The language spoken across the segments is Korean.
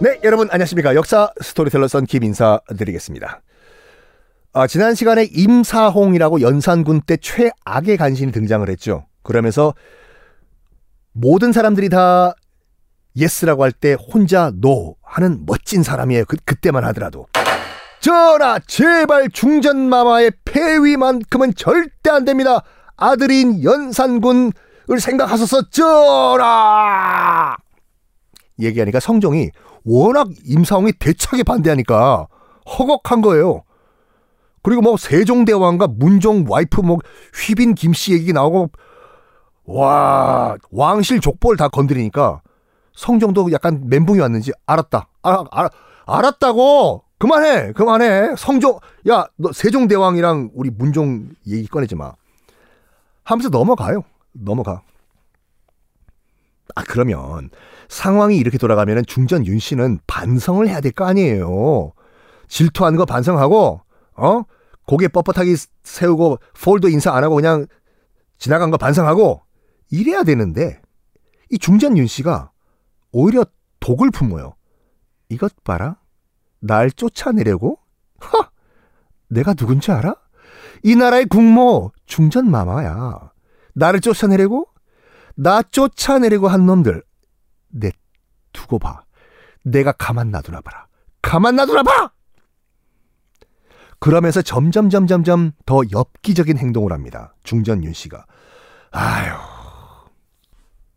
네, 여러분 안녕하십니까. 역사 스토리텔러 썬킴 인사 드리겠습니다. 아, 지난 시간에 임사홍이라고 연산군 때 최악의 간신이 등장을 했죠. 그러면서 모든 사람들이 다 yes라고 할 때 혼자 no 하는 멋진 사람이에요. 그, 그때만 하더라도. 전하, 제발 중전마마의 폐위만큼은 절대 안 됩니다. 아들인 연산군을 생각하소서 전하! 얘기하니까 성종이 워낙 임사홍이 대차게 반대하니까 허걱한 거예요. 그리고 뭐 세종대왕과 문종 와이프 뭐 휘빈 김씨 얘기 나오고 와 왕실 족보를 다 건드리니까 성종도 약간 멘붕이 왔는지 알았다. 알, 알, 알았다고 그만해 그만해 성종 야 너 세종대왕이랑 우리 문종 얘기 꺼내지 마 하면서 넘어가요. 넘어가. 아 그러면 상황이 이렇게 돌아가면 중전 윤 씨는 반성을 해야 될 거 아니에요. 질투하는 거 반성하고 어 고개 뻣뻣하게 세우고 폴도 인사 안 하고 그냥 지나간 거 반성하고 이래야 되는데 이 중전 윤 씨가 오히려 독을 품어요. 이것 봐라. 날 쫓아내려고? 허! 내가 누군지 알아? 이 나라의 국모 중전 마마야. 나를 쫓아내려고? 나 쫓아내려고 한 놈들 내 두고 봐. 내가 가만 놔두나 봐라. 가만 놔두나 봐! 그러면서 점점 점점 점 더 엽기적인 행동을 합니다. 중전 윤 씨가. 아유.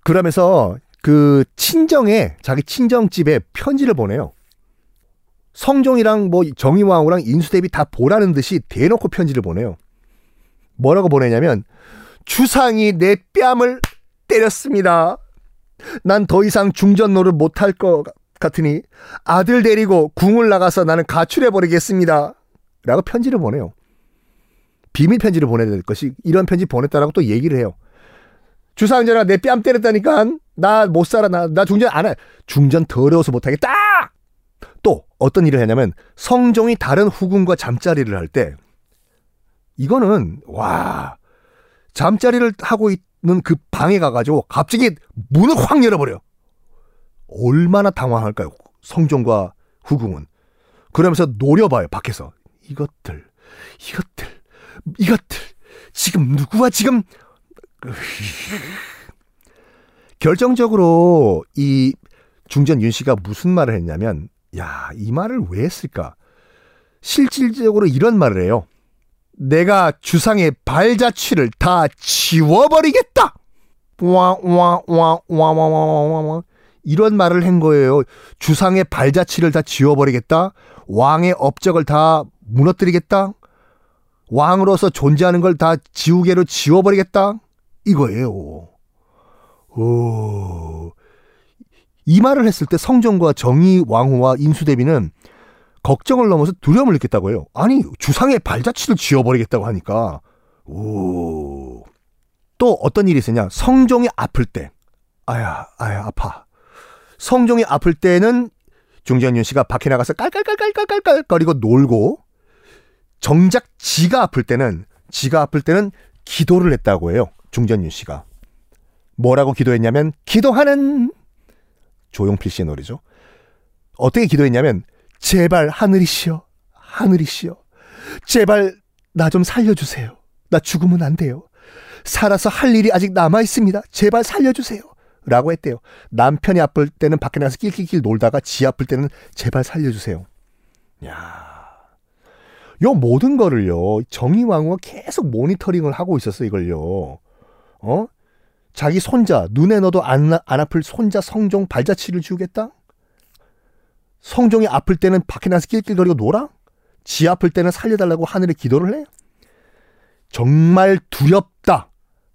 그러면서 그 친정에 자기 친정집에 편지를 보내요. 성종이랑 뭐 정의왕후랑 인수대비 다 보라는 듯이 대놓고 편지를 보내요. 뭐라고 보내냐면 주상이 내 뺨을 때렸습니다. 난 더 이상 중전노를 못할 것 같으니 아들 데리고 궁을 나가서 나는 가출해 버리겠습니다. 라고 편지를 보내요. 비밀 편지를 보내야 될 것이 이런 편지 보냈다라고 또 얘기를 해요. 주상전아 내 뺨 때렸다니까 나 못 살아 나, 나 중전 안 해. 중전 더러워서 못하겠다. 또 어떤 일을 했냐면 성종이 다른 후궁과 잠자리를 할 때 이거는 와 잠자리를 하고 있는 그 방에 가가지고 갑자기 문을 확 열어버려. 얼마나 당황할까요? 성종과 후궁은. 그러면서 노려봐요, 밖에서. 이것들, 이것들, 이것들. 지금 누구와 지금. 결정적으로 이 중전 윤 씨가 무슨 말을 했냐면, 야, 이 말을 왜 했을까? 실질적으로 이런 말을 해요. 내가 주상의 발자취를 다 지워버리겠다. 와와와와와와와 이런 말을 한 거예요. 주상의 발자취를 다 지워버리겠다. 왕의 업적을 다 무너뜨리겠다. 왕으로서 존재하는 걸 다 지우개로 지워버리겠다. 이거예요. 오. 이 말을 했을 때 성종과 정의 왕후와 인수대비는 걱정을 넘어서 두려움을 느꼈다고 해요. 아니, 주상의 발자취를 지워버리겠다고 하니까. 오. 또 어떤 일이 있었냐? 성종이 아플 때. 아야, 아야, 아파. 성종이 아플 때는 중전윤 씨가 밖에 나가서 깔깔깔깔깔깔거리고 놀고 정작 지가 아플 때는 지가 아플 때는 기도를 했다고 해요. 중전윤 씨가. 뭐라고 기도했냐면 기도하는 조용필 씨의 노래죠. 어떻게 기도했냐면 제발 하늘이시여 하늘이시여 제발 나 좀 살려주세요. 나 죽으면 안 돼요. 살아서 할 일이 아직 남아 있습니다. 제발 살려주세요. 라고 했대요. 남편이 아플 때는 밖에 나가서 낄낄낄 놀다가 지 아플 때는 제발 살려주세요. 야. 요 모든 거를요, 정의왕후가 계속 모니터링을 하고 있었어, 이걸요. 어? 자기 손자, 눈에 넣어도 안, 안 아플 손자 성종 발자취를 지우겠다? 성종이 아플 때는 밖에 나서 낄낄거리고 놀아? 지 아플 때는 살려달라고 하늘에 기도를 해? 정말 두렵다.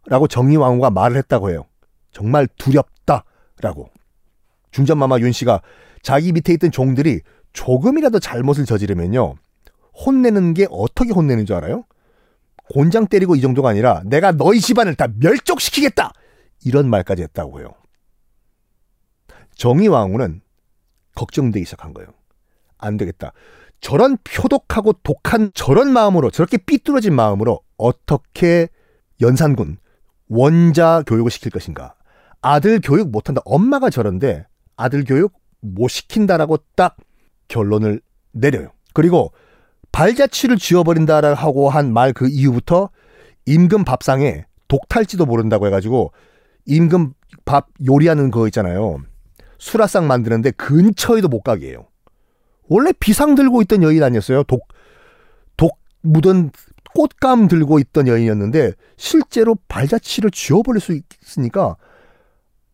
라고 정의왕후가 말을 했다고 해요. 정말 두렵다 라고. 중전마마 윤 씨가 자기 밑에 있던 종들이 조금이라도 잘못을 저지르면요. 혼내는 게 어떻게 혼내는 줄 알아요? 곤장 때리고 이 정도가 아니라 내가 너희 집안을 다 멸족시키겠다! 이런 말까지 했다고 해요. 정의왕후는 걱정되기 시작한 거예요. 안 되겠다. 저런 표독하고 독한 저런 마음으로 저렇게 삐뚤어진 마음으로 어떻게 연산군 원자 교육을 시킬 것인가. 아들 교육 못한다. 엄마가 저런데 아들 교육 못 시킨다라고 딱 결론을 내려요. 그리고 발자취를 지워버린다라고 한 말 그 이후부터 임금 밥상에 독탈지도 모른다고 해가지고 임금 밥 요리하는 거 있잖아요. 수라상 만드는데 근처에도 못 가게 해요. 원래 비상 들고 있던 여인 아니었어요? 독, 독 묻은 꽃감 들고 있던 여인이었는데 실제로 발자취를 지워버릴 수 있으니까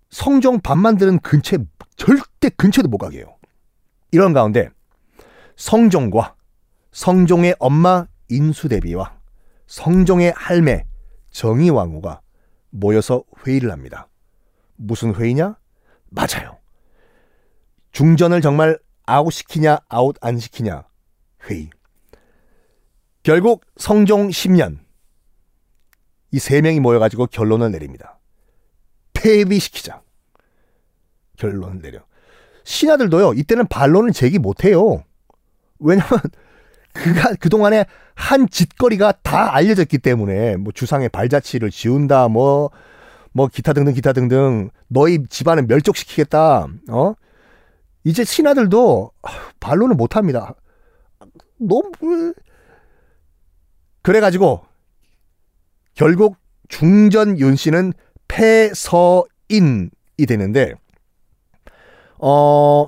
성종 밥 만드는 근처에 절대 근처에도 못 가게 해요. 이런 가운데 성종과 성종의 엄마 인수대비와 성종의 할매 정의왕후가 모여서 회의를 합니다. 무슨 회의냐? 맞아요. 중전을 정말 아웃시키냐 아웃 안 시키냐 회의. 결국 성종 10년 이 세 명이 모여가지고 결론을 내립니다. 폐위시키자. 결론을 내려. 신하들도요, 이때는 반론을 제기 못해요. 왜냐면, 그가 그동안에 한 짓거리가 다 알려졌기 때문에, 뭐 주상의 발자취를 지운다, 뭐, 뭐 기타 등등 기타 등등, 너희 집안을 멸족시키겠다, 어? 이제 신하들도 반론을 못 합니다. 너무, 그래 가지고, 결국 중전 윤 씨는 폐서인이 되는데, 어,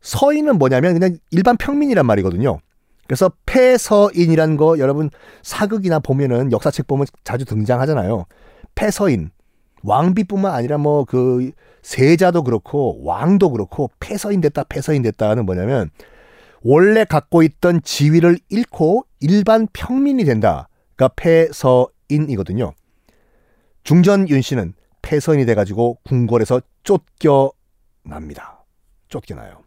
서인은 뭐냐면 그냥 일반 평민이란 말이거든요. 그래서 폐서인이라는 거 여러분 사극이나 보면은 역사책 보면 자주 등장하잖아요. 폐서인. 왕비뿐만 아니라 뭐 그 세자도 그렇고 왕도 그렇고 폐서인 됐다 폐서인 됐다는 뭐냐면 원래 갖고 있던 지위를 잃고 일반 평민이 된다. 그러니까 폐서인이거든요. 중전 윤 씨는 폐서인이 돼가지고 궁궐에서 쫓겨납니다. 쫓겨나요.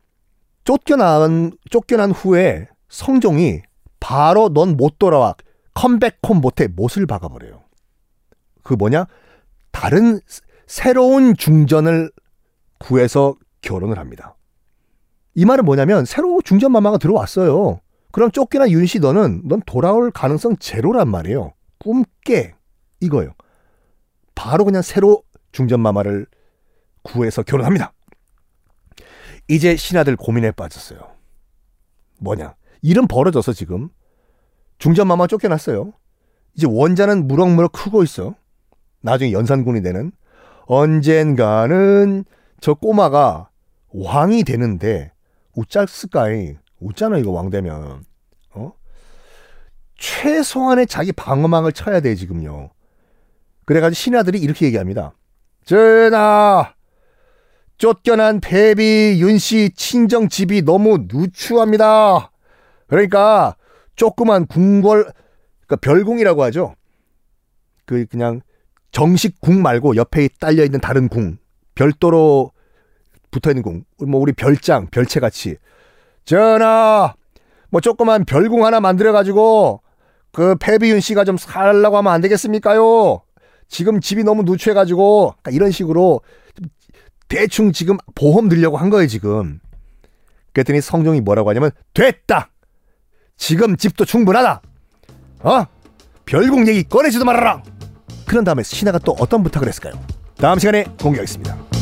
쫓겨난 쫓겨난 후에 성종이 바로 넌 못 돌아와 컴백홈 못해 못을 박아버려요. 그 뭐냐? 다른 새로운 중전을 구해서 결혼을 합니다. 이 말은 뭐냐면 새로 중전 마마가 들어왔어요. 그럼 쫓겨난 윤씨 너는 넌 돌아올 가능성 제로란 말이에요. 꿈깨 이거예요. 바로 그냥 새로 중전 마마를 구해서 결혼합니다. 이제 신하들 고민에 빠졌어요. 뭐냐? 일은 벌어져서 지금 중전 마마 쫓겨났어요. 이제 원자는 무럭무럭 크고 있어. 나중에 연산군이 되는 언젠가는 저 꼬마가 왕이 되는데 우짤스까이 웃잖아 이거 왕 되면 어 최소한의 자기 방어망을 쳐야 돼 지금요. 그래가지고 신하들이 이렇게 얘기합니다. 전하 쫓겨난 패비 윤씨 친정 집이 너무 누추합니다. 그러니까 조그만 궁궐, 그러니까 별궁이라고 하죠. 그 그냥 정식 궁 말고 옆에 딸려 있는 다른 궁, 별도로 붙어 있는 궁, 뭐 우리 별장, 별채 같이. 전하, 뭐 조그만 별궁 하나 만들어 가지고 그 패비윤 씨가 좀 살라고 하면 안 되겠습니까요? 지금 집이 너무 누추해 가지고 그러니까 이런 식으로 대충 지금 보험 들려고 한 거예요, 지금. 그랬더니 성종이 뭐라고 하냐면, 됐다! 지금 집도 충분하다! 어? 별궁 얘기 꺼내지도 말아라! 그런 다음에 신하가 또 어떤 부탁을 했을까요? 다음 시간에 공개하겠습니다.